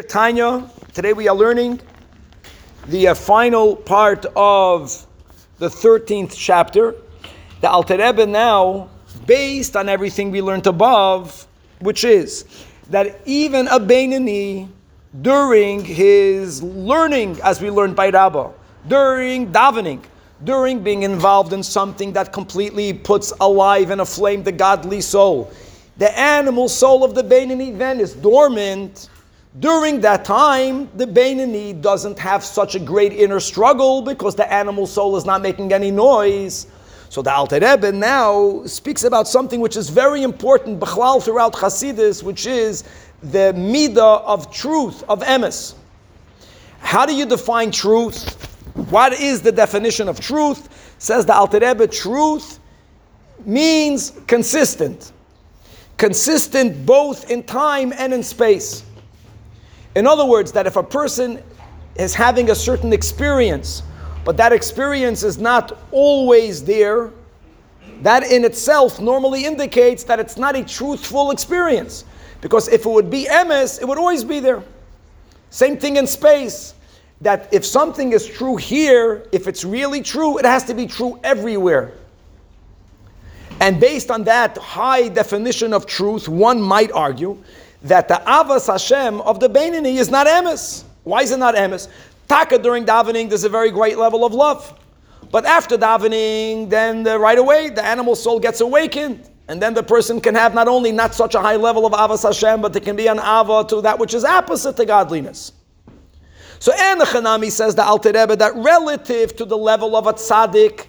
Tanya, today we are learning the uh, final part of the 13th chapter. The Alter Rebbe now, based on everything we learned above, which is that even a Beinani, during his learning, as we learned by Rabbah, during davening, during being involved in something that completely puts alive and aflame the godly soul, the animal soul of the Beinani then is dormant during that time, the Beinani doesn't have such a great inner struggle because the animal soul is not making any noise. So the Alter Rebbe now speaks about something which is very important, Bechlal throughout Hasidus, which is the midah of truth, of emes. How do you define truth? What is the definition of truth? Says the Alter Rebbe, truth means consistent. Consistent both in time and in space. In other words, that if a person is having a certain experience, but that experience is not always there, that in itself normally indicates that it's not a truthful experience. Because if it would be emes, it would always be there. Same thing in space. That if something is true here, if it's really true, it has to be true everywhere. And based on that high definition of truth, one might argue that the Avas Hashem of the Beinani is not emes. Why is it not emes? Taka during davening, there's a very great level of love. But after davening, then the, right away the animal soul gets awakened. And then the person can have not only not such a high level of Avas Hashem, but there can be an Ava to that which is opposite to godliness. So Ein hachi nami says the Alter Rebbe that relative to the level of a tzaddik,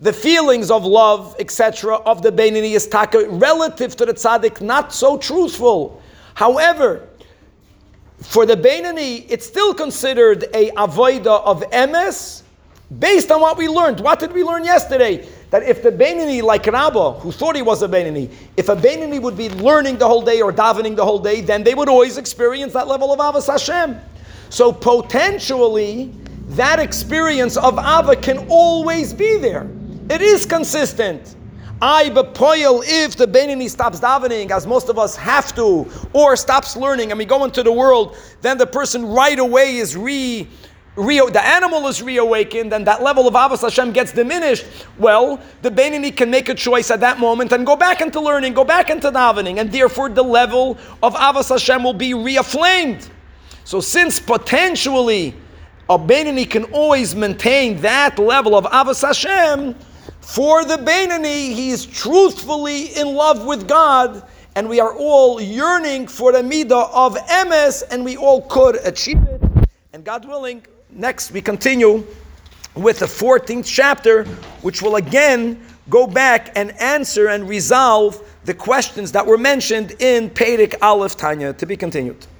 the feelings of love, etc., of the Beinani is taka, relative to the tzaddik, not so truthful. However, for the Beinani, it's still considered a avoida of emes, based on what we learned. What did we learn yesterday? That if the Beinani, like Rabbah, who thought he was a Beinani, if a Beinani would be learning the whole day or davening the whole day, then they would always experience that level of Avas Hashem. So potentially, that experience of Ava can always be there. It is consistent. I bepoil if the Beinani stops davening, as most of us have to, or stops learning, and we go into the world, then the person right away is re, re the animal is reawakened, and that level of Avos Hashem gets diminished. Well, the Beinani can make a choice at that moment and go back into learning, go back into davening, and therefore the level of Avos Hashem will be reaflamed. So since potentially a Beinani can always maintain that level of Avos Hashem, for the Beinani, he is truthfully in love with God, and we are all yearning for the midah of emes, and we all could achieve it. And God willing, next we continue with the 14th chapter, which will again go back and answer and resolve the questions that were mentioned in Perek Aleph Tanya. To be continued.